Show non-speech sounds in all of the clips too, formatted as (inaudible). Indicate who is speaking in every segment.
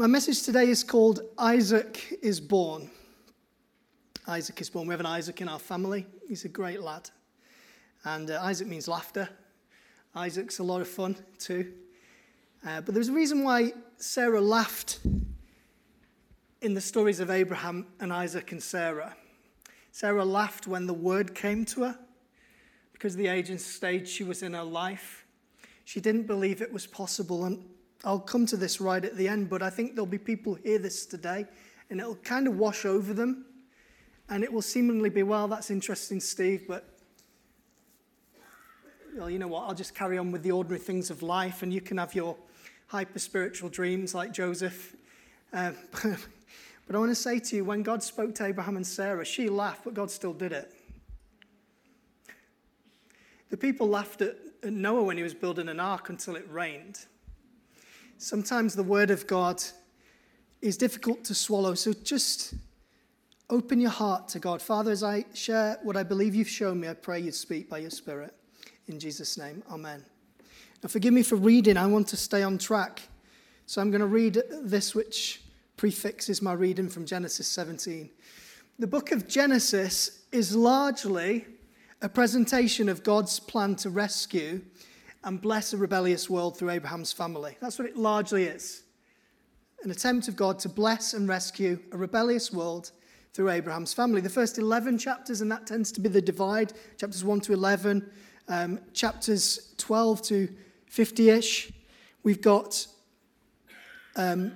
Speaker 1: My message today is called Isaac is Born. Isaac is born. We have an Isaac in our family. He's a great lad. And uh, Isaac means laughter. Isaac's a lot of fun too. Uh, but there's a reason why Sarah laughed in the stories of Abraham and Isaac and Sarah. Sarah laughed when the word came to her because of the age and stage she was in her life. She didn't believe it was possible. And I'll come to this right at the end, but I think there'll be people hear this today and it'll kind of wash over them. And it will seemingly be, well, that's interesting, Steve, but well, you know what? I'll just carry on with the ordinary things of life and you can have your hyper spiritual dreams like Joseph. Uh, (laughs) but I want to say to you, when God spoke to Abraham and Sarah, she laughed, but God still did it. The people laughed at Noah when he was building an ark until it rained. Sometimes the word of God is difficult to swallow, so just open your heart to God. Father, as I share what I believe you've shown me, I pray you speak by your Spirit. In Jesus' name, amen. Now, forgive me for reading, I want to stay on track. So I'm going to read this, which prefixes my reading from Genesis 17. The book of Genesis is largely a presentation of God's plan to rescue and bless a rebellious world through Abraham's family. That's what it largely is an attempt of God to bless and rescue a rebellious world through Abraham's family. The first 11 chapters, and that tends to be the divide chapters 1 to 11, um, chapters 12 to 50 ish. We've got um,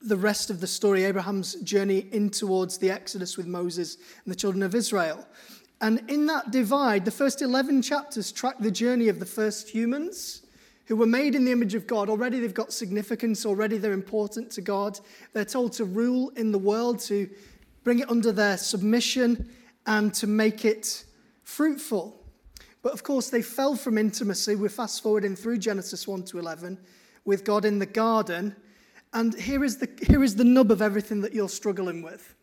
Speaker 1: the rest of the story, Abraham's journey in towards the Exodus with Moses and the children of Israel. And in that divide, the first 11 chapters track the journey of the first humans who were made in the image of God. Already they've got significance, already they're important to God. They're told to rule in the world, to bring it under their submission, and to make it fruitful. But of course, they fell from intimacy. We're fast forwarding through Genesis 1 to 11 with God in the garden. And here is the, here is the nub of everything that you're struggling with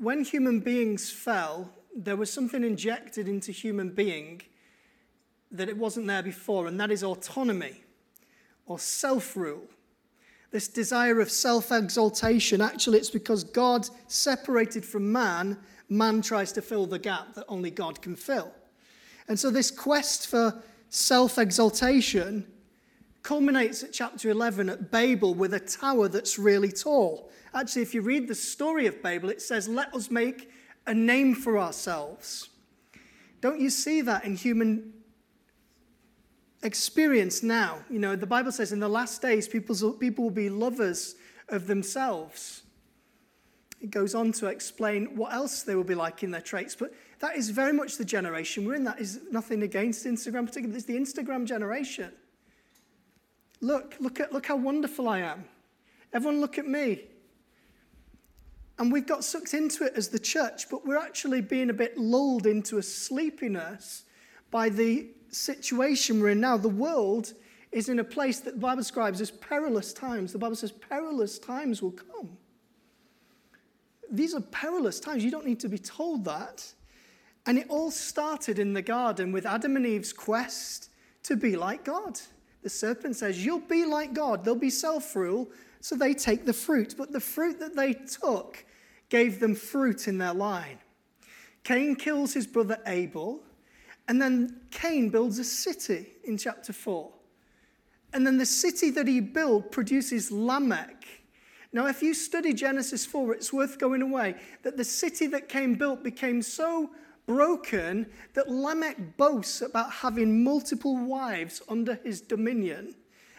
Speaker 1: when human beings fell, there was something injected into human being that it wasn't there before, and that is autonomy or self rule. This desire of self exaltation, actually, it's because God separated from man, man tries to fill the gap that only God can fill. And so, this quest for self exaltation culminates at chapter 11 at Babel with a tower that's really tall. Actually, if you read the story of Babel, it says, Let us make a name for ourselves. Don't you see that in human experience now? You know, the Bible says in the last days, people will be lovers of themselves. It goes on to explain what else they will be like in their traits. But that is very much the generation we're in. That is nothing against Instagram, particularly. It's the Instagram generation. Look, look, at, look how wonderful I am. Everyone, look at me. And we've got sucked into it as the church, but we're actually being a bit lulled into a sleepiness by the situation we're in now. The world is in a place that the Bible describes as perilous times. The Bible says perilous times will come. These are perilous times. You don't need to be told that. And it all started in the garden with Adam and Eve's quest to be like God. The serpent says, You'll be like God. They'll be self rule. So they take the fruit. But the fruit that they took gave them fruit in their line. Cain kills his brother Abel, and then Cain builds a city in chapter 4. And then the city that he built produces Lamech. Now, if you study Genesis 4, it's worth going away that the city that Cain built became so broken that Lamech boasts about having multiple wives under his dominion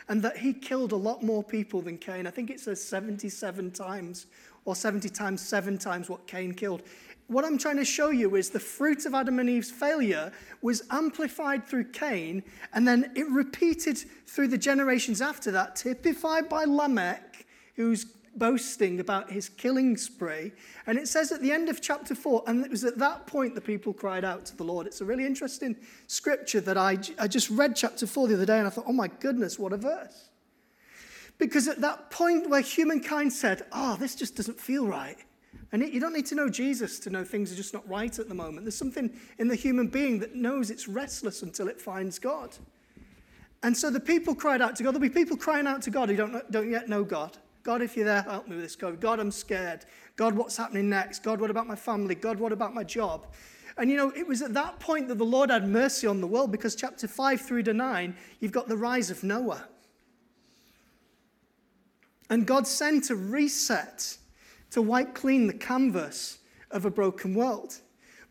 Speaker 1: and that he killed a lot more people than Cain. I think it says 77 times or 70 times, seven times what Cain killed. What I'm trying to show you is the fruit of Adam and Eve's failure was amplified through Cain, and then it repeated through the generations after that, typified by Lamech, who's boasting about his killing spree. And it says at the end of chapter 4, and it was at that point the people cried out to the Lord. It's a really interesting scripture that I, I just read chapter 4 the other day, and I thought, oh my goodness, what a verse. Because at that point where humankind said, oh, this just doesn't feel right. And you don't need to know Jesus to know things are just not right at the moment. There's something in the human being that knows it's restless until it finds God. And so the people cried out to God. There'll be people crying out to God who don't, don't yet know God. God, if you're there, help me with this COVID. God, I'm scared. God, what's happening next? God, what about my family? God, what about my job? And you know, it was at that point that the Lord had mercy on the world because chapter 5 through to 9, you've got the rise of Noah. And God sent a reset to wipe clean the canvas of a broken world.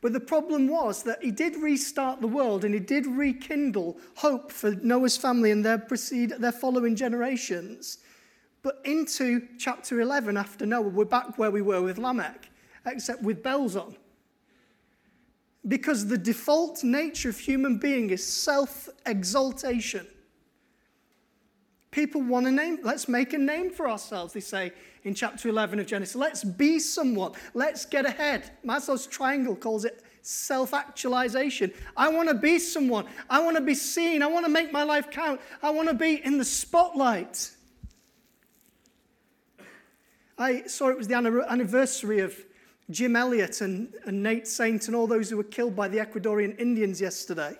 Speaker 1: But the problem was that he did restart the world and he did rekindle hope for Noah's family and their, precede, their following generations. But into chapter 11 after Noah, we're back where we were with Lamech, except with bells on. Because the default nature of human being is self exaltation. People want a name. Let's make a name for ourselves, they say in chapter 11 of Genesis. Let's be someone. Let's get ahead. Maslow's triangle calls it self actualization. I want to be someone. I want to be seen. I want to make my life count. I want to be in the spotlight. I saw it was the anniversary of Jim Elliot and, and Nate Saint and all those who were killed by the Ecuadorian Indians yesterday.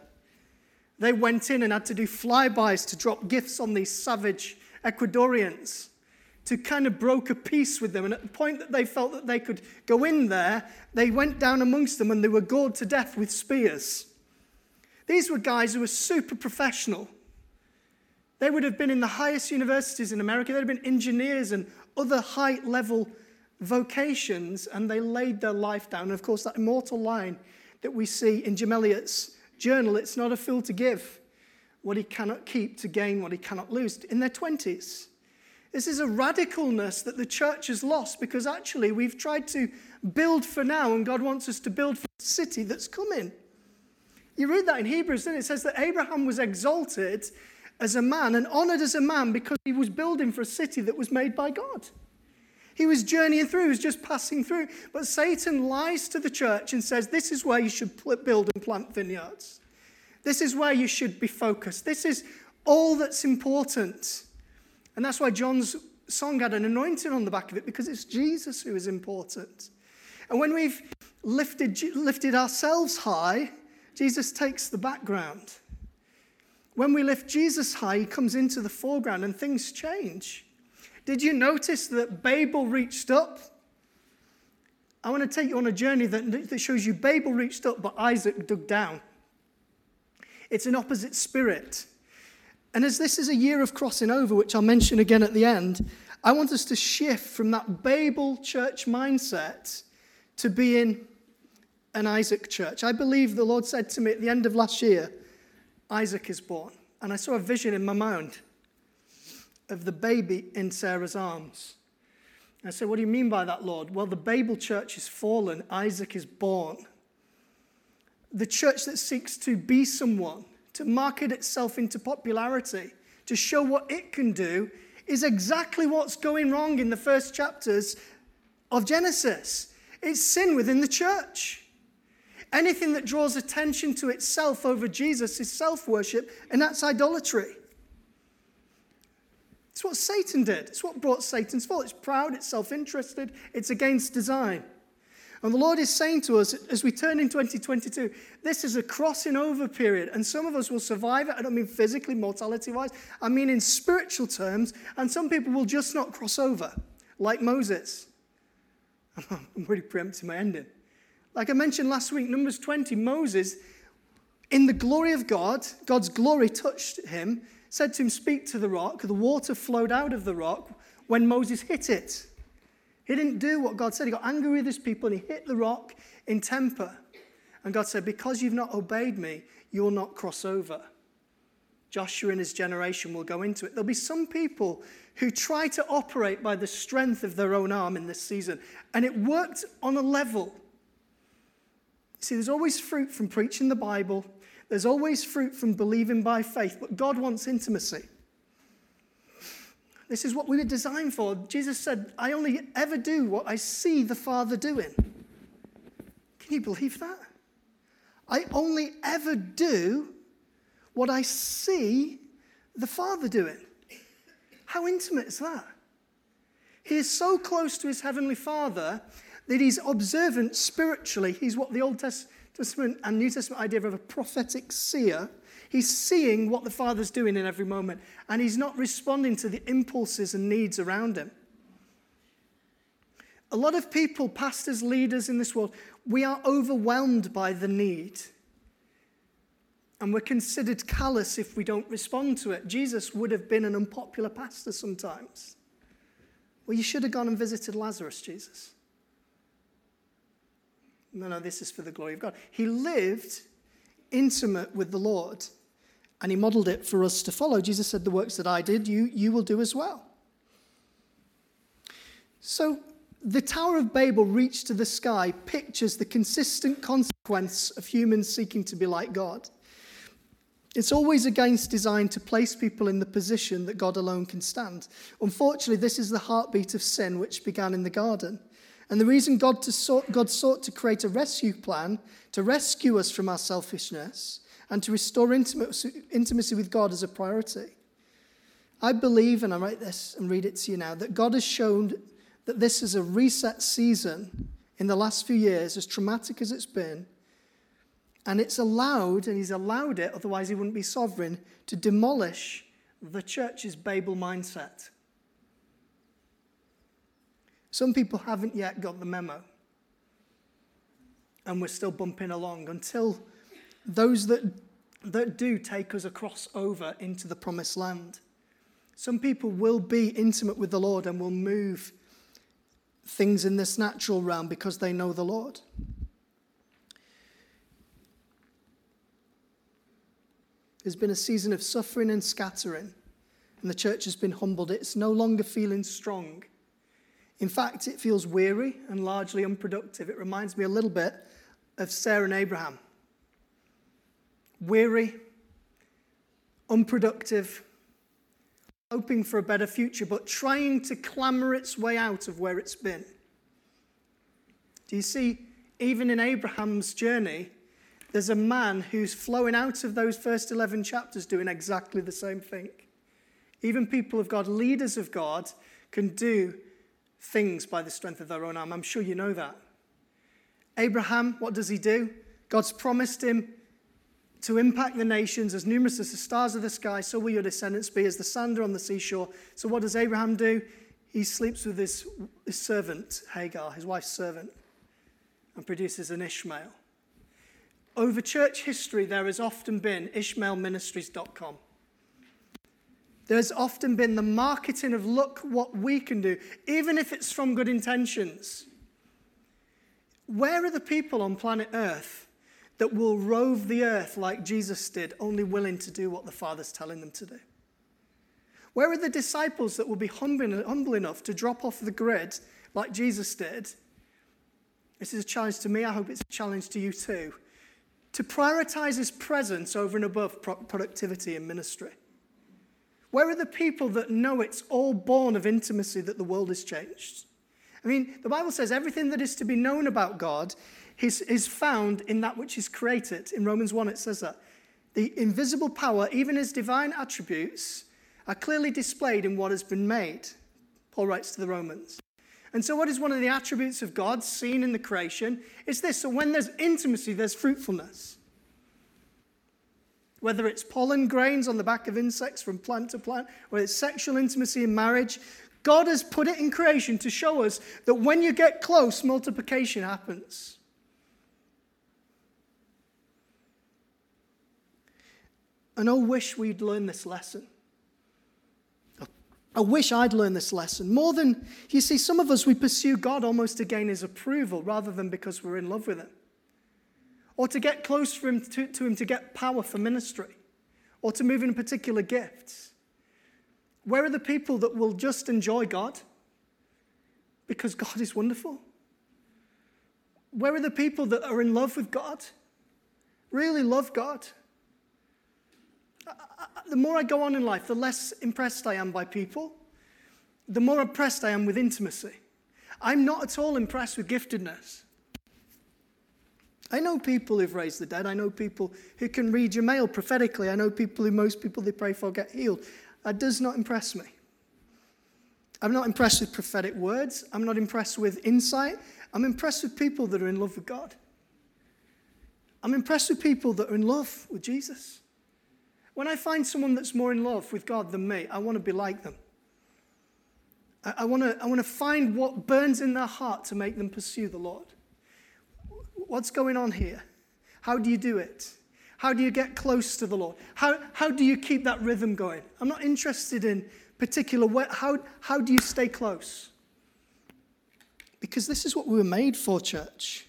Speaker 1: They went in and had to do flybys to drop gifts on these savage Ecuadorians to kind of broker peace with them. And at the point that they felt that they could go in there, they went down amongst them and they were gored to death with spears. These were guys who were super professional. They would have been in the highest universities in America. They'd have been engineers and other high level vocations, and they laid their life down. And of course, that immortal line that we see in Jim Elliot's journal it's not a fool to give what he cannot keep to gain what he cannot lose in their 20s. This is a radicalness that the church has lost because actually we've tried to build for now and God wants us to build for the city that's coming. You read that in Hebrews, it? it says that Abraham was exalted as a man and honored as a man because he was building for a city that was made by God. He was journeying through, he was just passing through. But Satan lies to the church and says, This is where you should build and plant vineyards. This is where you should be focused. This is all that's important. And that's why John's song had an anointing on the back of it, because it's Jesus who is important. And when we've lifted, lifted ourselves high, Jesus takes the background. When we lift Jesus high, he comes into the foreground and things change. Did you notice that Babel reached up? I want to take you on a journey that, that shows you Babel reached up, but Isaac dug down. It's an opposite spirit. And as this is a year of crossing over, which I'll mention again at the end, I want us to shift from that Babel church mindset to being an Isaac church. I believe the Lord said to me at the end of last year, Isaac is born. And I saw a vision in my mind of the baby in Sarah's arms. I said, What do you mean by that, Lord? Well, the Babel church is fallen, Isaac is born. The church that seeks to be someone, to market itself into popularity, to show what it can do, is exactly what's going wrong in the first chapters of Genesis. It's sin within the church. Anything that draws attention to itself over Jesus is self worship, and that's idolatry. It's what Satan did. It's what brought Satan's fall. It's proud, it's self interested, it's against design. And the Lord is saying to us as we turn in 2022, this is a crossing over period, and some of us will survive it. I don't mean physically, mortality wise, I mean in spiritual terms, and some people will just not cross over, like Moses. (laughs) I'm really preempting my ending. Like I mentioned last week, Numbers 20, Moses, in the glory of God, God's glory touched him, said to him, Speak to the rock. The water flowed out of the rock when Moses hit it. He didn't do what God said. He got angry with his people and he hit the rock in temper. And God said, Because you've not obeyed me, you will not cross over. Joshua and his generation will go into it. There'll be some people who try to operate by the strength of their own arm in this season, and it worked on a level. See, there's always fruit from preaching the Bible, there's always fruit from believing by faith, but God wants intimacy. This is what we were designed for. Jesus said, I only ever do what I see the Father doing. Can you believe that? I only ever do what I see the Father doing. How intimate is that? He is so close to his heavenly Father that he's observant spiritually. He's what the Old Testament and New Testament idea of a prophetic seer. He's seeing what the Father's doing in every moment, and he's not responding to the impulses and needs around him. A lot of people, pastors, leaders in this world, we are overwhelmed by the need. And we're considered callous if we don't respond to it. Jesus would have been an unpopular pastor sometimes. Well, you should have gone and visited Lazarus, Jesus. No, no, this is for the glory of God. He lived intimate with the Lord and he modeled it for us to follow. Jesus said, The works that I did, you, you will do as well. So the Tower of Babel reached to the sky pictures the consistent consequence of humans seeking to be like God. It's always against design to place people in the position that God alone can stand. Unfortunately, this is the heartbeat of sin which began in the garden. And the reason God, sought, God sought to create a rescue plan to rescue us from our selfishness and to restore intimacy, intimacy with God as a priority. I believe, and I write this and read it to you now, that God has shown that this is a reset season in the last few years, as traumatic as it's been. And it's allowed, and He's allowed it, otherwise He wouldn't be sovereign, to demolish the church's Babel mindset. Some people haven't yet got the memo. And we're still bumping along until those that, that do take us across over into the promised land. Some people will be intimate with the Lord and will move things in this natural realm because they know the Lord. There's been a season of suffering and scattering, and the church has been humbled. It's no longer feeling strong. In fact, it feels weary and largely unproductive. It reminds me a little bit of Sarah and Abraham. Weary, unproductive, hoping for a better future, but trying to clamber its way out of where it's been. Do you see, even in Abraham's journey, there's a man who's flowing out of those first 11 chapters doing exactly the same thing. Even people of God, leaders of God, can do things by the strength of their own arm. I'm sure you know that. Abraham, what does he do? God's promised him to impact the nations as numerous as the stars of the sky, so will your descendants be as the sand on the seashore. So, what does Abraham do? He sleeps with his, his servant, Hagar, his wife's servant, and produces an Ishmael. Over church history, there has often been IshmaelMinistries.com. There's often been the marketing of look what we can do, even if it's from good intentions. Where are the people on planet Earth that will rove the earth like Jesus did, only willing to do what the Father's telling them to do? Where are the disciples that will be humble, enough to drop off the grid like Jesus did? This is a challenge to me. I hope it's a challenge to you too. To prioritize his presence over and above productivity and ministry. Where are the people that know it's all born of intimacy that the world has changed? I mean, the Bible says everything that is to be known about God is, is found in that which is created. In Romans 1, it says that. The invisible power, even his divine attributes, are clearly displayed in what has been made. Paul writes to the Romans. And so, what is one of the attributes of God seen in the creation? It's this. So, when there's intimacy, there's fruitfulness whether it's pollen grains on the back of insects from plant to plant, whether it's sexual intimacy in marriage, God has put it in creation to show us that when you get close, multiplication happens. And I wish we'd learn this lesson. I wish I'd learned this lesson. More than, you see, some of us, we pursue God almost to gain his approval rather than because we're in love with him or to get close to him to, to him to get power for ministry, or to move in particular gifts? Where are the people that will just enjoy God because God is wonderful? Where are the people that are in love with God? Really love God? The more I go on in life, the less impressed I am by people, the more impressed I am with intimacy. I'm not at all impressed with giftedness. I know people who've raised the dead. I know people who can read your mail prophetically. I know people who most people they pray for get healed. That does not impress me. I'm not impressed with prophetic words. I'm not impressed with insight. I'm impressed with people that are in love with God. I'm impressed with people that are in love with Jesus. When I find someone that's more in love with God than me, I want to be like them. I, I want to I want to find what burns in their heart to make them pursue the Lord. What's going on here? How do you do it? How do you get close to the Lord? How, how do you keep that rhythm going? I'm not interested in particular. How, how do you stay close? Because this is what we were made for, church.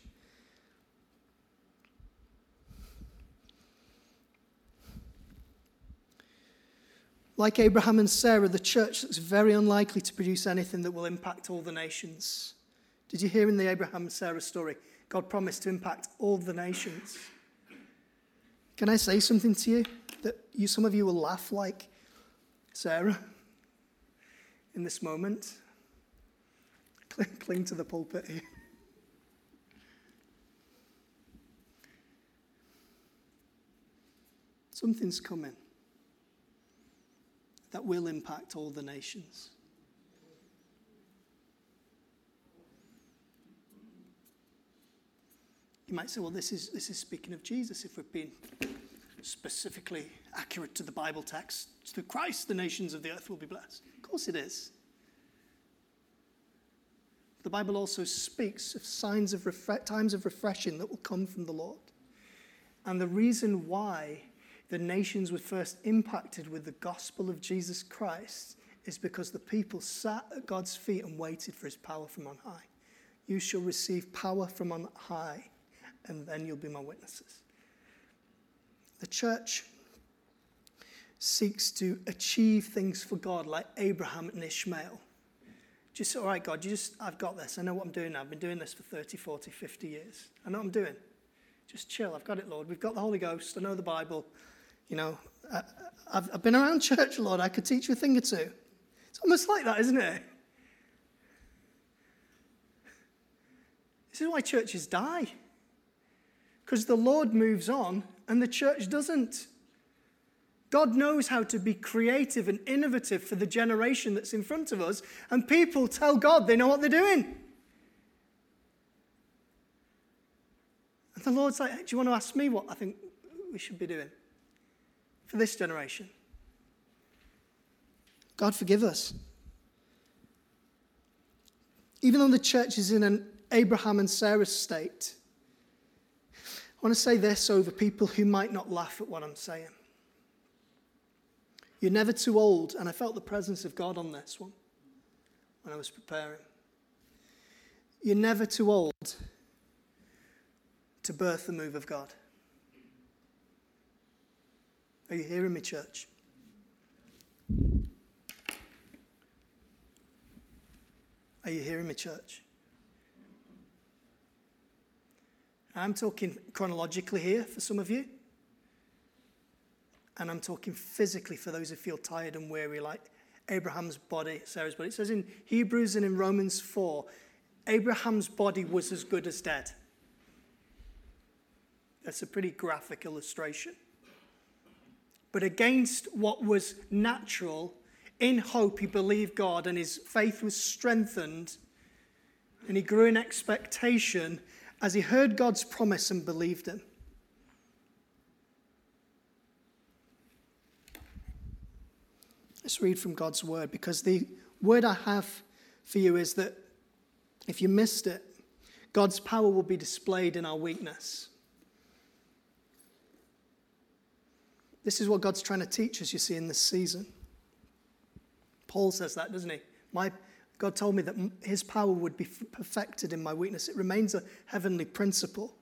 Speaker 1: Like Abraham and Sarah, the church looks very unlikely to produce anything that will impact all the nations. Did you hear in the Abraham and Sarah story? God promised to impact all the nations. Can I say something to you that you, some of you will laugh like Sarah in this moment? (laughs) Cling, cling to the pulpit here. Something's coming that will impact all the nations. You might say, well, this is, this is speaking of Jesus. If we're being specifically accurate to the Bible text, through Christ, the nations of the earth will be blessed. Of course it is. The Bible also speaks of signs of refre- times of refreshing that will come from the Lord. And the reason why the nations were first impacted with the gospel of Jesus Christ is because the people sat at God's feet and waited for his power from on high. You shall receive power from on high and then you'll be my witnesses. The church seeks to achieve things for God like Abraham and Ishmael. Just, all right, God, you just, I've got this. I know what I'm doing now. I've been doing this for 30, 40, 50 years. I know what I'm doing. Just chill. I've got it, Lord. We've got the Holy Ghost. I know the Bible. You know, I, have I've been around church, Lord. I could teach you a thing or two. It's almost like that, isn't it? This is why churches die. Because the Lord moves on and the church doesn't. God knows how to be creative and innovative for the generation that's in front of us, and people tell God they know what they're doing. And the Lord's like, hey, Do you want to ask me what I think we should be doing for this generation? God, forgive us. Even though the church is in an Abraham and Sarah state, I want to say this over people who might not laugh at what I'm saying. You're never too old, and I felt the presence of God on this one when I was preparing. You're never too old to birth the move of God. Are you hearing me, church? Are you hearing me, church? I'm talking chronologically here for some of you. And I'm talking physically for those who feel tired and weary, like Abraham's body, Sarah's body. It says in Hebrews and in Romans 4 Abraham's body was as good as dead. That's a pretty graphic illustration. But against what was natural, in hope, he believed God and his faith was strengthened and he grew in expectation as he heard God's promise and believed him. Let's read from God's word because the word I have for you is that if you missed it, God's power will be displayed in our weakness. This is what God's trying to teach us, you see, in this season. Paul says that, doesn't he? My God told me that his power would be perfected in my weakness. It remains a heavenly principle.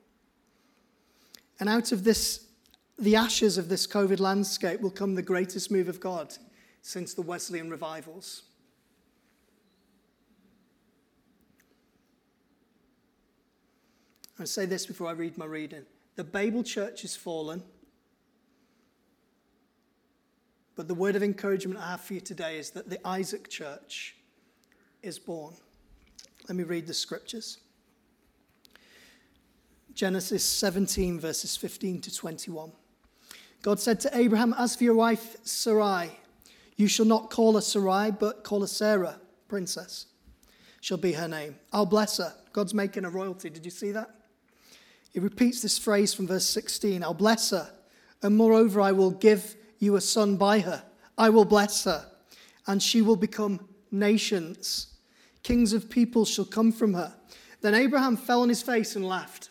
Speaker 1: And out of this, the ashes of this COVID landscape will come the greatest move of God since the Wesleyan revivals. I'll say this before I read my reading. The Babel church is fallen. But the word of encouragement I have for you today is that the Isaac church is born. Let me read the scriptures. Genesis 17, verses 15 to 21. God said to Abraham, As for your wife Sarai, you shall not call her Sarai, but call her Sarah, princess, shall be her name. I'll bless her. God's making a royalty. Did you see that? He repeats this phrase from verse 16 I'll bless her, and moreover, I will give you a son by her. I will bless her, and she will become nations. Kings of people shall come from her. Then Abraham fell on his face and laughed.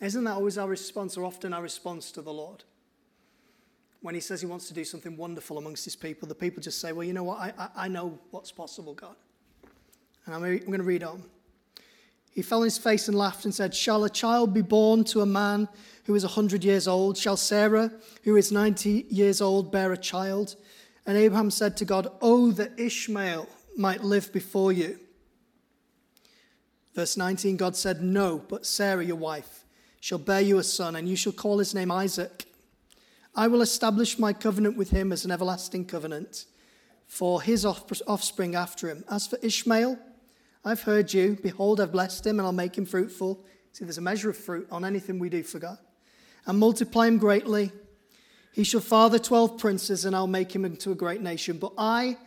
Speaker 1: Isn't that always our response, or often our response to the Lord? When he says he wants to do something wonderful amongst his people, the people just say, Well, you know what? I, I, I know what's possible, God. And I'm, I'm going to read on. He fell on his face and laughed and said, Shall a child be born to a man who is a 100 years old? Shall Sarah, who is 90 years old, bear a child? And Abraham said to God, Oh, that Ishmael might live before you. Verse 19 God said, No, but Sarah, your wife, shall bear you a son, and you shall call his name Isaac. I will establish my covenant with him as an everlasting covenant for his offspring after him. As for Ishmael, I've heard you. Behold, I've blessed him, and I'll make him fruitful. See, there's a measure of fruit on anything we do for God. And multiply him greatly. He shall father 12 princes, and I'll make him into a great nation. But I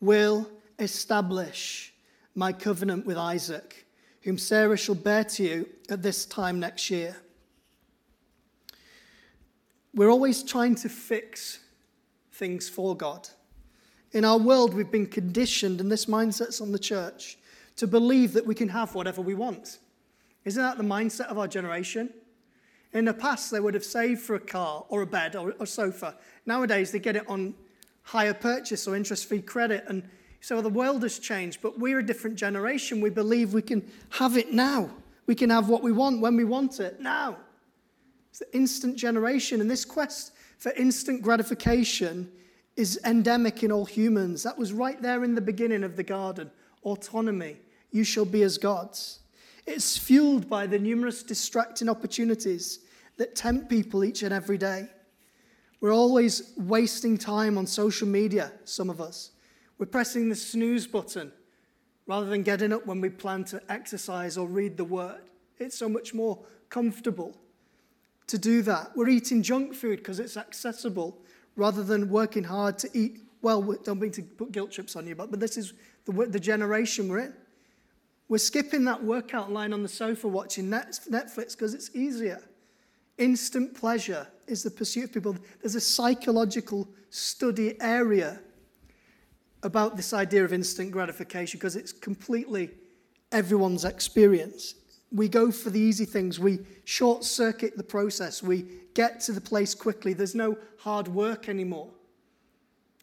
Speaker 1: will establish my covenant with Isaac, whom Sarah shall bear to you at this time next year. We're always trying to fix things for God. In our world, we've been conditioned, and this mindset's on the church, to believe that we can have whatever we want. Isn't that the mindset of our generation? In the past, they would have saved for a car or a bed or a sofa. Nowadays, they get it on hire purchase or interest free credit. And so the world has changed, but we're a different generation. We believe we can have it now. We can have what we want when we want it now. It's the instant generation. And this quest for instant gratification is endemic in all humans. That was right there in the beginning of the garden autonomy. You shall be as gods. It's fueled by the numerous distracting opportunities that tempt people each and every day. We're always wasting time on social media, some of us. We're pressing the snooze button rather than getting up when we plan to exercise or read the word. It's so much more comfortable to do that. We're eating junk food because it's accessible rather than working hard to eat well. Don't mean to put guilt trips on you, but, but this is the, the generation we're in. We're skipping that workout line on the sofa watching Netflix because it's easier. Instant pleasure is the pursuit of people. There's a psychological study area about this idea of instant gratification because it's completely everyone's experience. We go for the easy things, we short circuit the process, we get to the place quickly. There's no hard work anymore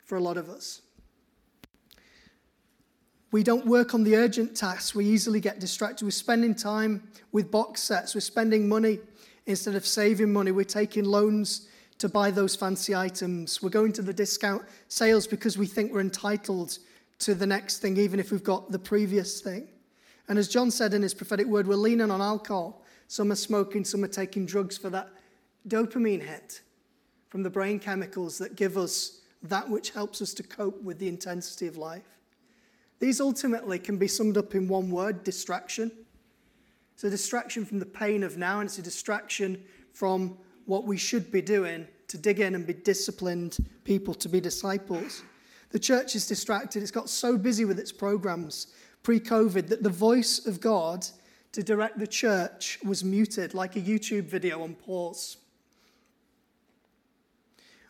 Speaker 1: for a lot of us. We don't work on the urgent tasks. We easily get distracted. We're spending time with box sets. We're spending money instead of saving money. We're taking loans to buy those fancy items. We're going to the discount sales because we think we're entitled to the next thing, even if we've got the previous thing. And as John said in his prophetic word, we're leaning on alcohol. Some are smoking, some are taking drugs for that dopamine hit from the brain chemicals that give us that which helps us to cope with the intensity of life. These ultimately can be summed up in one word distraction. It's a distraction from the pain of now, and it's a distraction from what we should be doing to dig in and be disciplined people, to be disciples. The church is distracted. It's got so busy with its programs pre COVID that the voice of God to direct the church was muted, like a YouTube video on pause.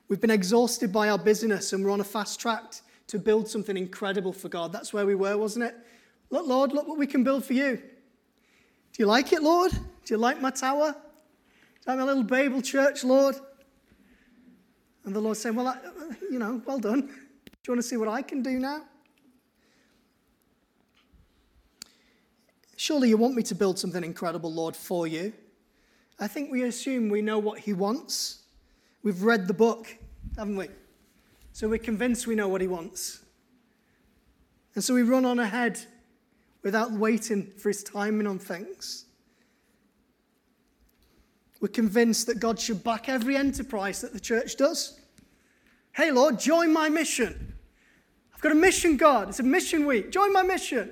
Speaker 1: We've been exhausted by our busyness and we're on a fast track to build something incredible for God. That's where we were, wasn't it? Look, Lord, look what we can build for you. Do you like it, Lord? Do you like my tower? You like little Babel church, Lord? And the Lord said, Well, I, you know, well done. Do you want to see what I can do now? Surely you want me to build something incredible, Lord, for you. I think we assume we know what He wants. We've read the book, haven't we? So we're convinced we know what he wants. And so we run on ahead without waiting for his timing on things. We're convinced that God should back every enterprise that the church does. Hey, Lord, join my mission. I've got a mission, God. It's a mission week. Join my mission.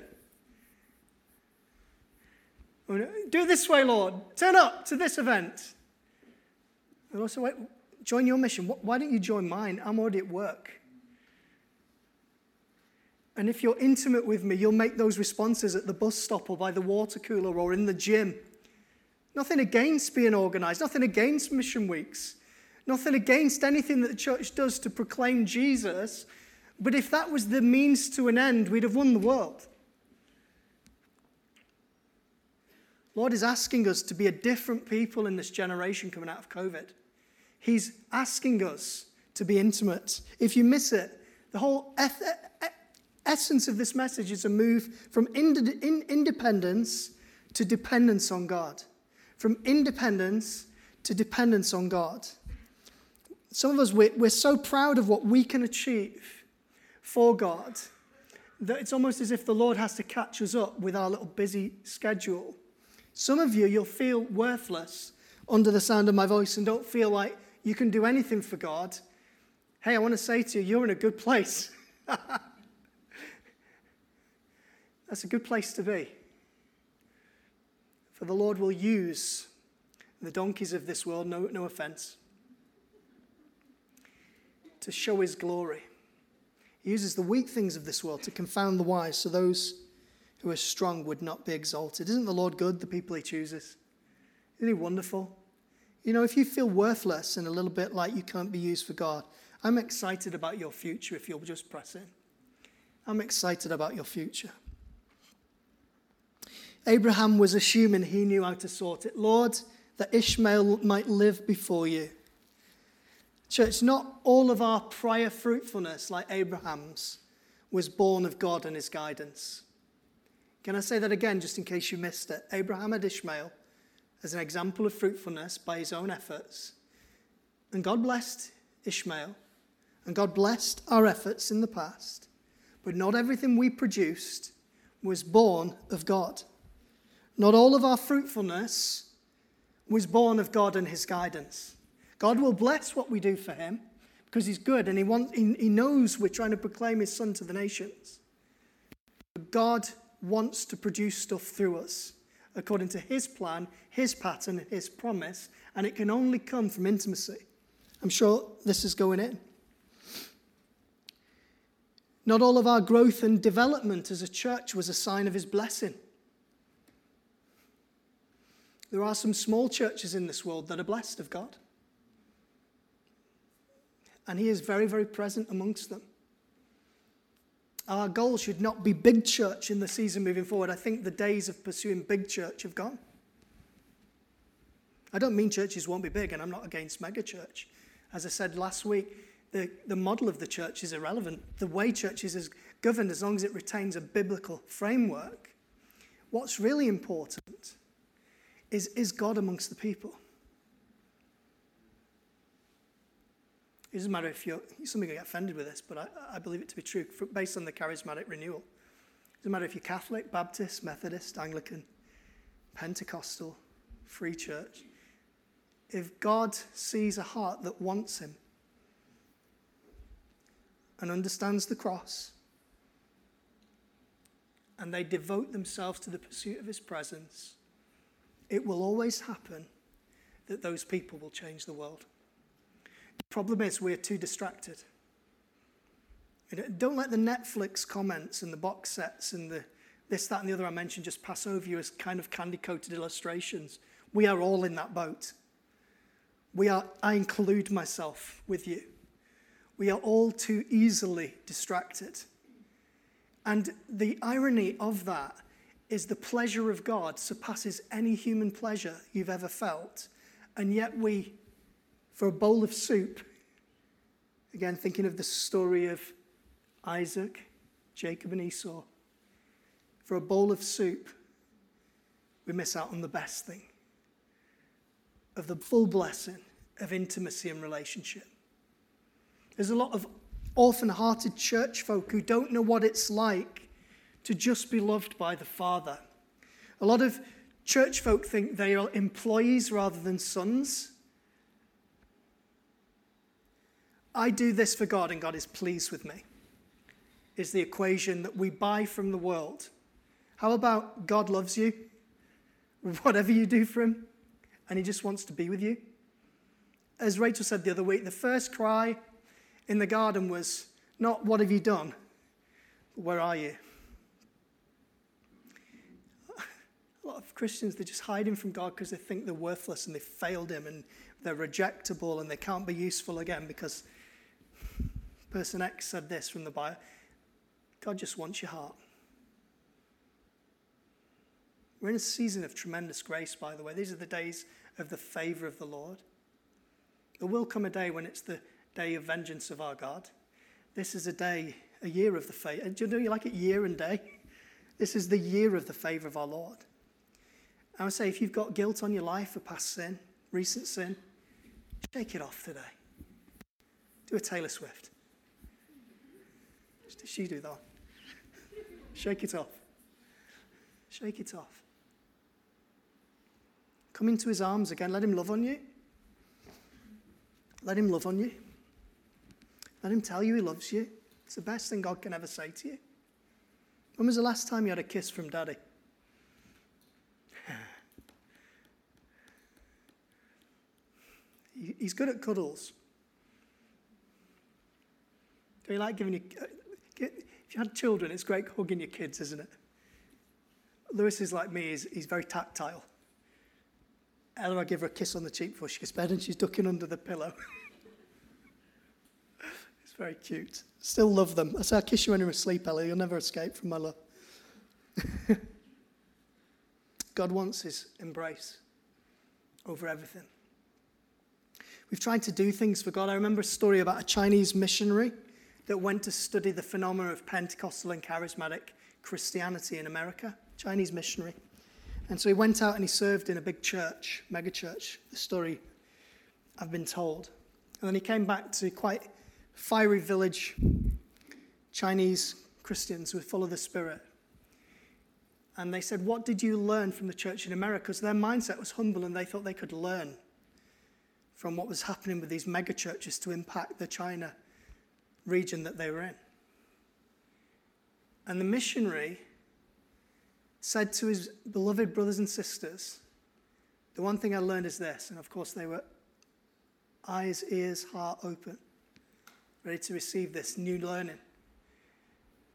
Speaker 1: Do it this way, Lord. Turn up to this event. And also, wait, Join your mission. Why don't you join mine? I'm already at work. And if you're intimate with me, you'll make those responses at the bus stop or by the water cooler or in the gym. Nothing against being organized, nothing against mission weeks, Nothing against anything that the church does to proclaim Jesus. But if that was the means to an end, we'd have won the world. Lord is asking us to be a different people in this generation coming out of COVID. He's asking us to be intimate. If you miss it, the whole eth- essence of this message is a move from ind- in- independence to dependence on God. From independence to dependence on God. Some of us, we're, we're so proud of what we can achieve for God that it's almost as if the Lord has to catch us up with our little busy schedule some of you, you'll feel worthless under the sound of my voice and don't feel like you can do anything for God. Hey, I want to say to you, you're in a good place. (laughs) That's a good place to be. For the Lord will use the donkeys of this world, no, no offense, to show his glory. He uses the weak things of this world to confound the wise, so those who are strong would not be exalted. Isn't the Lord good, the people he chooses? Isn't he wonderful? You know, if you feel worthless and a little bit like you can't be used for God, I'm excited about your future if you'll just press in. I'm excited about your future. Abraham was assuming he knew how to sort it. Lord, that Ishmael might live before you. Church, not all of our prior fruitfulness, like Abraham's, was born of God and his guidance. Can I say that again, just in case you missed it? Abraham had Ishmael as an example of fruitfulness by his own efforts. And God blessed Ishmael, and God blessed our efforts in the past. But not everything we produced was born of God. Not all of our fruitfulness was born of God and his guidance. God will bless what we do for him because he's good and he, want, he, he knows we're trying to proclaim his son to the nations. But God wants to produce stuff through us according to his plan, his pattern, his promise, and it can only come from intimacy. I'm sure this is going in. Not all of our growth and development as a church was a sign of his blessing. There are some small churches in this world that are blessed of God. And he is very, very present amongst them. Our goal should not be big church in the season moving forward. I think the days of pursuing big church have gone. I don't mean churches won't be big, and I'm not against megachurch. As I said last week, the, the model of the church is irrelevant. The way churches is governed, as long as it retains a biblical framework, what's really important is is God amongst the people? It doesn't matter if you're, some of you get offended with this, but I, I believe it to be true based on the charismatic renewal. It doesn't matter if you're Catholic, Baptist, Methodist, Anglican, Pentecostal, Free Church. If God sees a heart that wants Him and understands the cross, and they devote themselves to the pursuit of His presence, it will always happen that those people will change the world. The problem is, we're too distracted. Don't let the Netflix comments and the box sets and the this, that, and the other I mentioned just pass over you as kind of candy coated illustrations. We are all in that boat. We are, I include myself with you. We are all too easily distracted. And the irony of that is the pleasure of God surpasses any human pleasure you've ever felt. And yet we for a bowl of soup. Again, thinking of the story of Isaac, Jacob, and Esau. For a bowl of soup, we miss out on the best thing of the full blessing of intimacy and relationship. There's a lot of orphan hearted church folk who don't know what it's like to just be loved by the Father. A lot of church folk think they are employees rather than sons. I do this for God and God is pleased with me, is the equation that we buy from the world. How about God loves you, (laughs) whatever you do for him, and he just wants to be with you? As Rachel said the other week, the first cry in the garden was not, What have you done? Where are you? A lot of Christians, they're just hiding from God because they think they're worthless and they failed him and they're rejectable and they can't be useful again because person X said this from the Bible. God just wants your heart. We're in a season of tremendous grace, by the way. These are the days of the favor of the Lord. There will come a day when it's the day of vengeance of our God. This is a day, a year of the favor. Do you know you like it year and day? This is the year of the favor of our Lord. I would say if you've got guilt on your life for past sin, recent sin, shake it off today. Do a Taylor Swift. Did she do that? Shake it off. Shake it off. Come into his arms again. Let him love on you. Let him love on you. Let him tell you he loves you. It's the best thing God can ever say to you. When was the last time you had a kiss from daddy? He's good at cuddles. Do you like giving you. Uh, if you had children, it's great hugging your kids, isn't it? Lewis is like me, he's, he's very tactile. Ella, I give her a kiss on the cheek before she gets bed and she's ducking under the pillow. (laughs) it's very cute. Still love them. I say, I'll kiss you when you're asleep, Ella. You'll never escape from my love. (laughs) God wants his embrace over everything. We've tried to do things for God. I remember a story about a Chinese missionary that went to study the phenomena of Pentecostal and charismatic Christianity in America, Chinese missionary. And so he went out and he served in a big church, mega church, the story I've been told. And then he came back to quite fiery village Chinese Christians who full of the Spirit. And they said, What did you learn from the church in America? Because their mindset was humble and they thought they could learn from what was happening with these mega churches to impact the China region that they were in. And the missionary said to his beloved brothers and sisters, The one thing I learned is this. And of course, they were eyes, ears, heart open, ready to receive this new learning.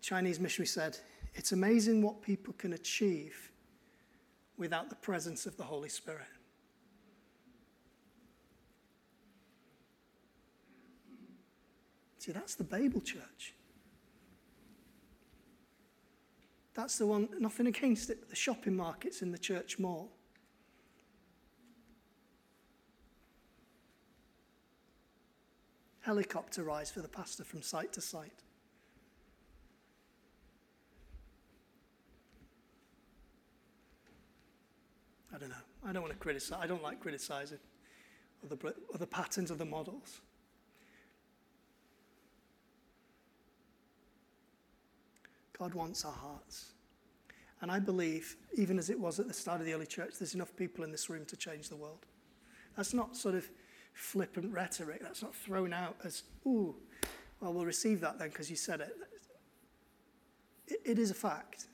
Speaker 1: Chinese missionary said, It's amazing what people can achieve without the presence of the Holy Spirit. See, that's the Babel church. That's the one, nothing against it, the shopping markets in the church mall. Helicopter rise for the pastor from site to site. I don't know. I don't want to criticize. I don't like criticizing other, other patterns of the models. God wants our hearts. And I believe, even as it was at the start of the early church, there's enough people in this room to change the world. That's not sort of flippant rhetoric. That's not thrown out as, ooh, well, we'll receive that then because you said it. it. It is a fact.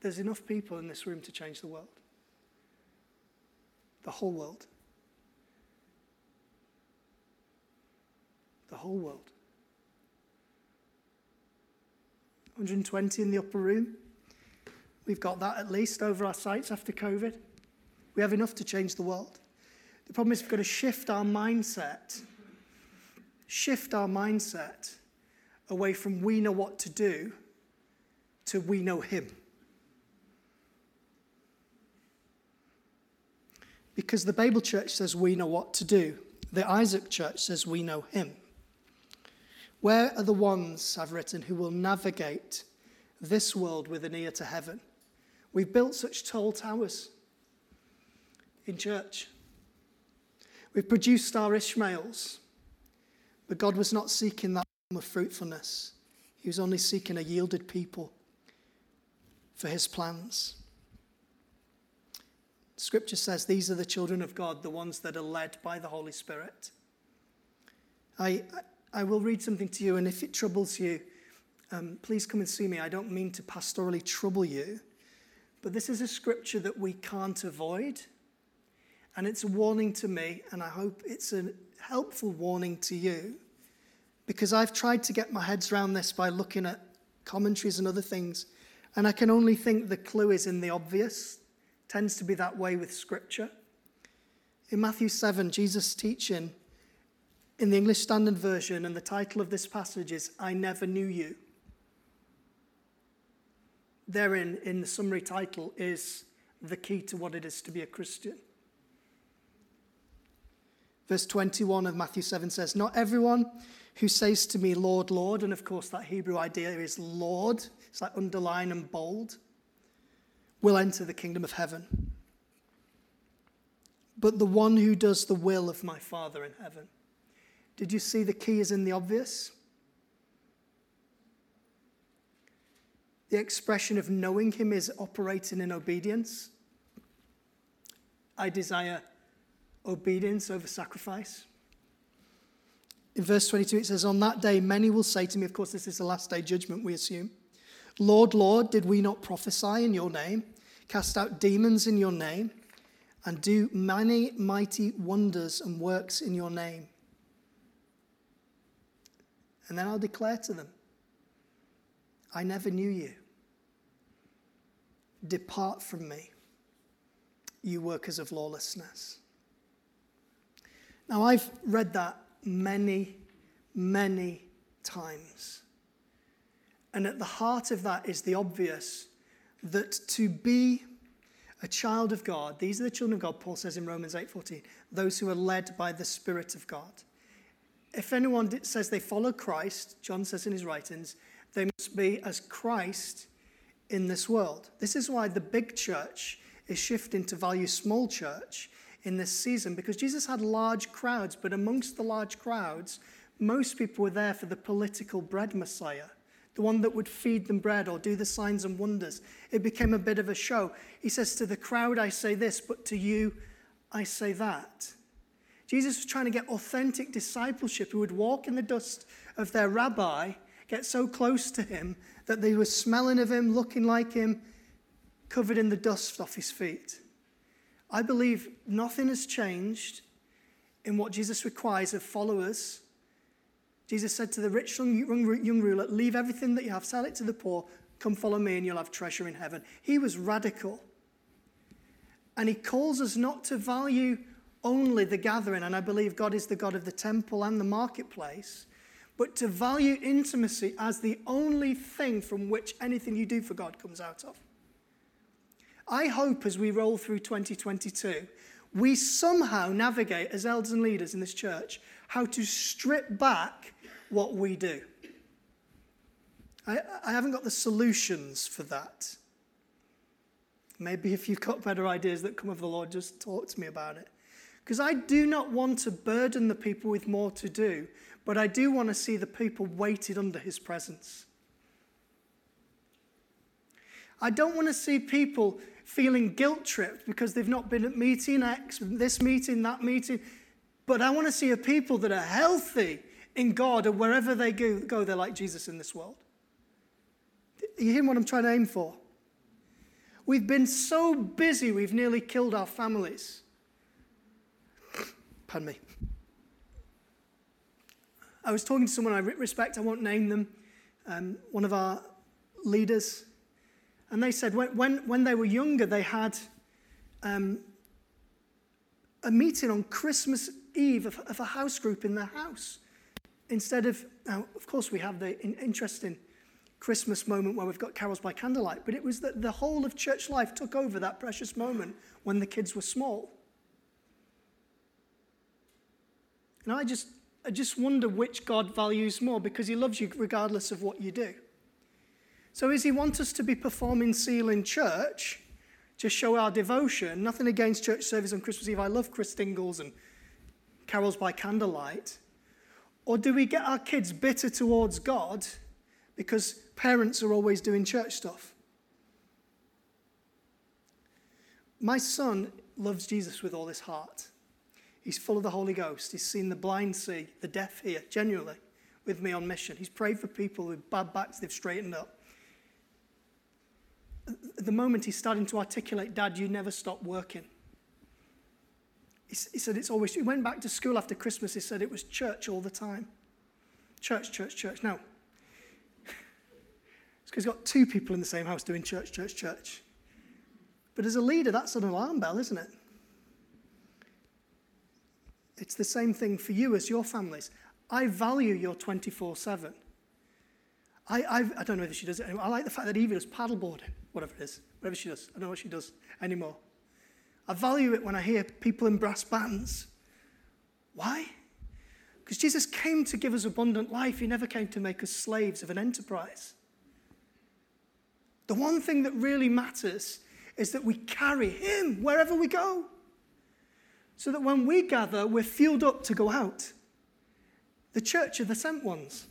Speaker 1: There's enough people in this room to change the world. The whole world. The whole world. 120 in the upper room. We've got that at least over our sites after COVID. We have enough to change the world. The problem is we've got to shift our mindset, shift our mindset away from we know what to do to we know Him. Because the Babel Church says we know what to do, the Isaac Church says we know Him. Where are the ones, I've written, who will navigate this world with an ear to heaven? We've built such tall towers in church. We've produced our Ishmaels, but God was not seeking that form of fruitfulness. He was only seeking a yielded people for his plans. Scripture says these are the children of God, the ones that are led by the Holy Spirit. I, I will read something to you, and if it troubles you, um, please come and see me. I don't mean to pastorally trouble you, but this is a scripture that we can't avoid. And it's a warning to me, and I hope it's a helpful warning to you, because I've tried to get my heads around this by looking at commentaries and other things, and I can only think the clue is in the obvious. It tends to be that way with scripture. In Matthew 7, Jesus teaching in the English Standard Version, and the title of this passage is I Never Knew You. Therein, in the summary title, is the key to what it is to be a Christian. Verse 21 of Matthew 7 says, Not everyone who says to me, Lord, Lord, and of course that Hebrew idea is Lord, it's like underline and bold, will enter the kingdom of heaven. But the one who does the will of my Father in heaven. Did you see the key is in the obvious? The expression of knowing him is operating in obedience. I desire obedience over sacrifice. In verse 22, it says, On that day, many will say to me, of course, this is the last day judgment, we assume, Lord, Lord, did we not prophesy in your name, cast out demons in your name, and do many mighty wonders and works in your name? And then I'll declare to them, I never knew you. Depart from me, you workers of lawlessness. Now, I've read that many, many times. And at the heart of that is the obvious that to be a child of God, these are the children of God, Paul says in Romans 8:14, those who are led by the Spirit of God. If anyone says they follow Christ, John says in his writings, they must be as Christ in this world. This is why the big church is shifting to value small church in this season because Jesus had large crowds, but amongst the large crowds, most people were there for the political bread Messiah, the one that would feed them bread or do the signs and wonders. It became a bit of a show. He says, To the crowd, I say this, but to you, I say that. Jesus was trying to get authentic discipleship who would walk in the dust of their rabbi, get so close to him that they were smelling of him, looking like him, covered in the dust off his feet. I believe nothing has changed in what Jesus requires of followers. Jesus said to the rich young, ruler, Leave everything that you have, sell it to the poor, come follow me, and you'll have treasure in heaven. He was radical. And he calls us not to value only the gathering, and I believe God is the God of the temple and the marketplace, but to value intimacy as the only thing from which anything you do for God comes out of. I hope as we roll through 2022, we somehow navigate as elders and leaders in this church how to strip back what we do. I, I haven't got the solutions for that. Maybe if you've got better ideas that come of the Lord, just talk to me about it. Because I do not want to burden the people with more to do, but I do want to see the people weighted under his presence. I don't want to see people feeling guilt tripped because they've not been at meeting X, this meeting, that meeting. But I want to see a people that are healthy in God and wherever they go, go, they're like Jesus in this world. You hear what I'm trying to aim for? We've been so busy, we've nearly killed our families. Pardon me. I was talking to someone I respect, I won't name them, um, one of our leaders and they said when, when, when they were younger, they had um, a meeting on Christmas Eve of, of, a house group in their house. Instead of, now, of course, we have the interesting Christmas moment where we've got carols by candlelight, but it was that the whole of church life took over that precious moment when the kids were small. And I just, I just wonder which God values more because he loves you regardless of what you do. So, does he want us to be performing seal in church to show our devotion? Nothing against church service on Christmas Eve. I love Chris Christingles and carols by candlelight. Or do we get our kids bitter towards God because parents are always doing church stuff? My son loves Jesus with all his heart. He's full of the Holy Ghost. He's seen the blind see, the deaf hear, genuinely, with me on mission. He's prayed for people with bad backs they've straightened up the moment he's starting to articulate, Dad, you never stop working. He, said it's always, he went back to school after Christmas, he said it was church all the time. Church, church, church. Now, (laughs) it's because he's got two people in the same house doing church, church, church. But as a leader, that's an alarm bell, isn't it? It's the same thing for you as your families. I value your 24 7. I, I, don't know if she does it anymore. I like the fact that Evie does paddleboarding, whatever it is, whatever she does. I don't know what she does anymore. I value it when I hear people in brass bands. Why? Because Jesus came to give us abundant life. He never came to make us slaves of an enterprise. The one thing that really matters is that we carry Him wherever we go. So that when we gather, we're fueled up to go out. The church are the sent ones.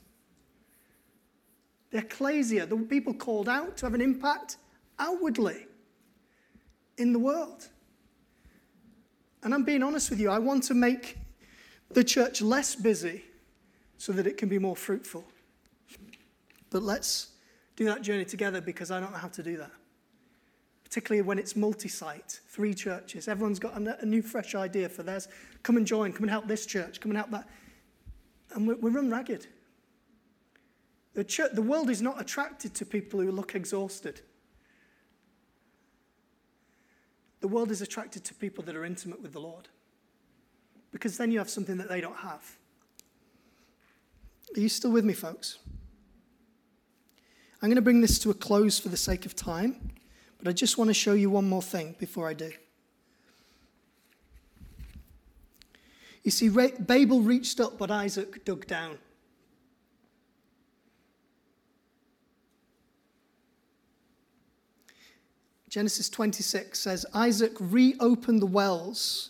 Speaker 1: The ecclesia, the people called out to have an impact outwardly in the world. And I'm being honest with you, I want to make the church less busy so that it can be more fruitful. But let's do that journey together because I don't know how to do that. Particularly when it's multi site, three churches. Everyone's got a, new, fresh idea for theirs. Come and join, come and help this church, come and help that. And we, we run ragged. The, church, the world is not attracted to people who look exhausted. The world is attracted to people that are intimate with the Lord. Because then you have something that they don't have. Are you still with me, folks? I'm going to bring this to a close for the sake of time, but I just want to show you one more thing before I do. You see, Babel reached up, but Isaac dug down. Genesis 26 says Isaac reopened the wells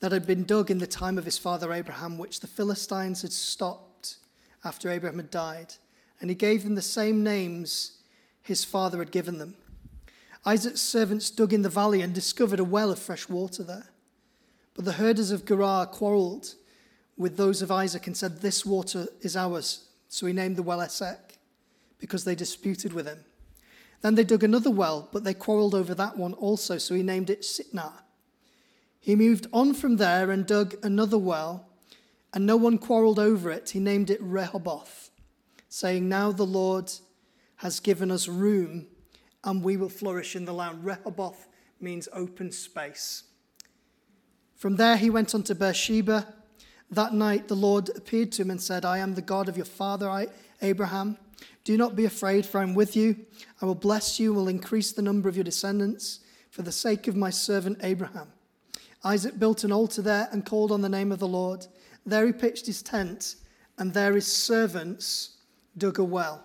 Speaker 1: that had been dug in the time of his father Abraham, which the Philistines had stopped after Abraham had died, and he gave them the same names his father had given them. Isaac's servants dug in the valley and discovered a well of fresh water there. But the herders of Gerar quarreled with those of Isaac and said, This water is ours. So he named the well Esek, because they disputed with him. Then they dug another well, but they quarreled over that one also, so he named it Sitnah. He moved on from there and dug another well, and no one quarreled over it. He named it Rehoboth, saying, Now the Lord has given us room, and we will flourish in the land. Rehoboth means open space. From there he went on to Beersheba. That night the Lord appeared to him and said, I am the God of your father Abraham. Do not be afraid, for I am with you. I will bless you, will increase the number of your descendants for the sake of my servant Abraham. Isaac built an altar there and called on the name of the Lord. There he pitched his tent, and there his servants dug a well.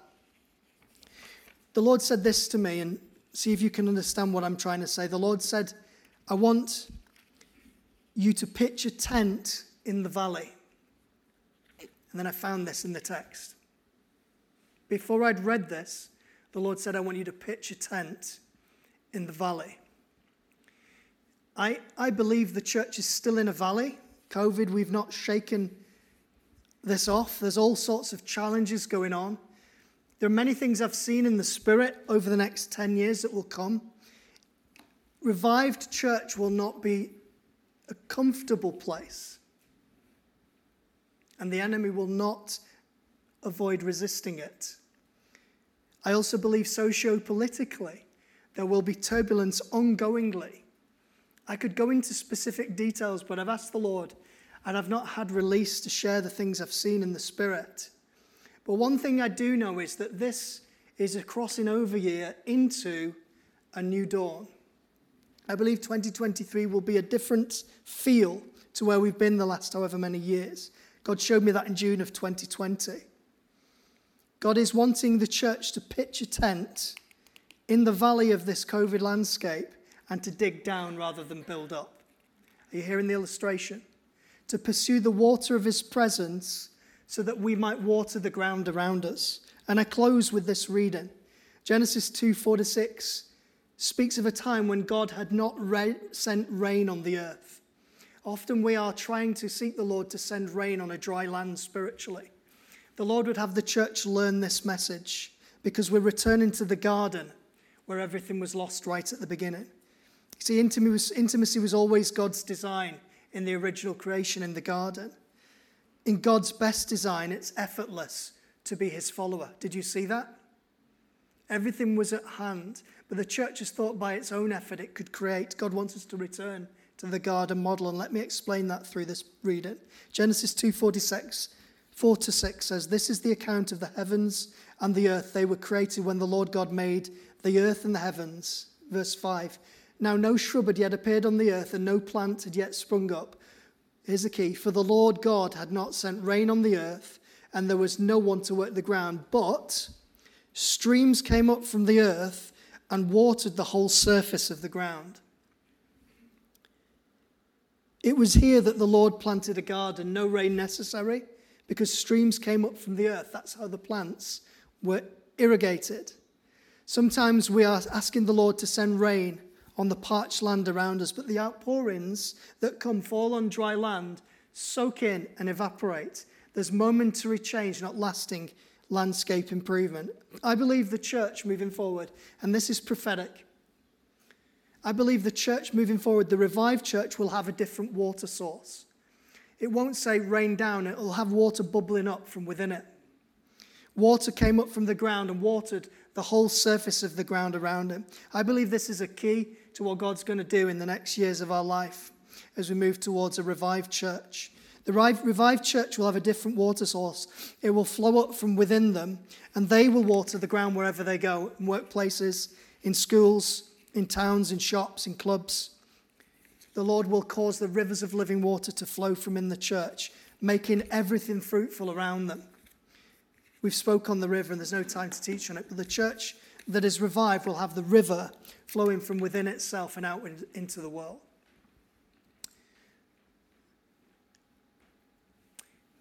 Speaker 1: The Lord said this to me, and see if you can understand what I'm trying to say. The Lord said, I want you to pitch a tent in the valley. And then I found this in the text. Before I'd read this, the Lord said, I want you to pitch a tent in the valley. I, I believe the church is still in a valley. COVID, we've not shaken this off. There's all sorts of challenges going on. There are many things I've seen in the spirit over the next 10 years that will come. Revived church will not be a comfortable place. And the enemy will not avoid resisting it. I also believe socio politically there will be turbulence ongoingly. I could go into specific details, but I've asked the Lord and I've not had release to share the things I've seen in the Spirit. But one thing I do know is that this is a crossing over year into a new dawn. I believe 2023 will be a different feel to where we've been the last however many years. God showed me that in June of 2020. God is wanting the church to pitch a tent in the valley of this COVID landscape and to dig down rather than build up. Are you hearing the illustration? To pursue the water of his presence so that we might water the ground around us. And I close with this reading Genesis 2 4 to 6 speaks of a time when God had not sent rain on the earth. Often we are trying to seek the Lord to send rain on a dry land spiritually. The Lord would have the church learn this message because we're returning to the garden where everything was lost right at the beginning. See, intimacy was always God's design in the original creation in the garden. In God's best design, it's effortless to be his follower. Did you see that? Everything was at hand, but the church has thought by its own effort it could create. God wants us to return to the garden model, and let me explain that through this reading. Genesis 2:46, 4 to 6 says, This is the account of the heavens and the earth. They were created when the Lord God made the earth and the heavens. Verse 5. Now no shrub had yet appeared on the earth, and no plant had yet sprung up. Here's the key For the Lord God had not sent rain on the earth, and there was no one to work the ground, but streams came up from the earth and watered the whole surface of the ground. It was here that the Lord planted a garden, no rain necessary, because streams came up from the earth. That's how the plants were irrigated. Sometimes we are asking the Lord to send rain on the parched land around us, but the outpourings that come fall on dry land, soak in, and evaporate. There's momentary change, not lasting landscape improvement. I believe the church moving forward, and this is prophetic, I believe the church moving forward, the revived church, will have a different water source. It won't say rain down, it will have water bubbling up from within it. Water came up from the ground and watered the whole surface of the ground around it. I believe this is a key to what God's going to do in the next years of our life as we move towards a revived church. The revived church will have a different water source. It will flow up from within them, and they will water the ground wherever they go in workplaces, in schools, in towns, in shops, in clubs. The Lord will cause the rivers of living water to flow from in the church, making everything fruitful around them. We've spoke on the river, and there's no time to teach on it, but the church that is revived will have the river flowing from within itself and out into the world.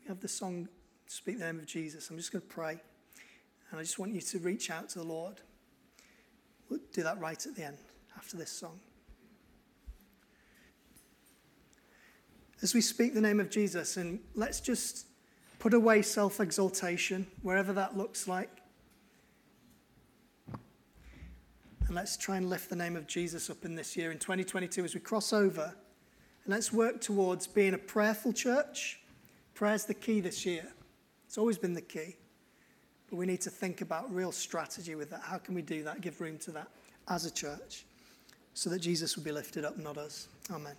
Speaker 1: We have the song, Speak the Name of Jesus. I'm just going to pray, and I just want you to reach out to the Lord. We'll do that right at the end, after this song. As we speak the name of Jesus, and let's just put away self exaltation, wherever that looks like. And let's try and lift the name of Jesus up in this year, in 2022, as we cross over. And let's work towards being a prayerful church. Prayer's the key this year, it's always been the key. But we need to think about real strategy with that. How can we do that? Give room to that as a church so that Jesus will be lifted up, not us. Amen.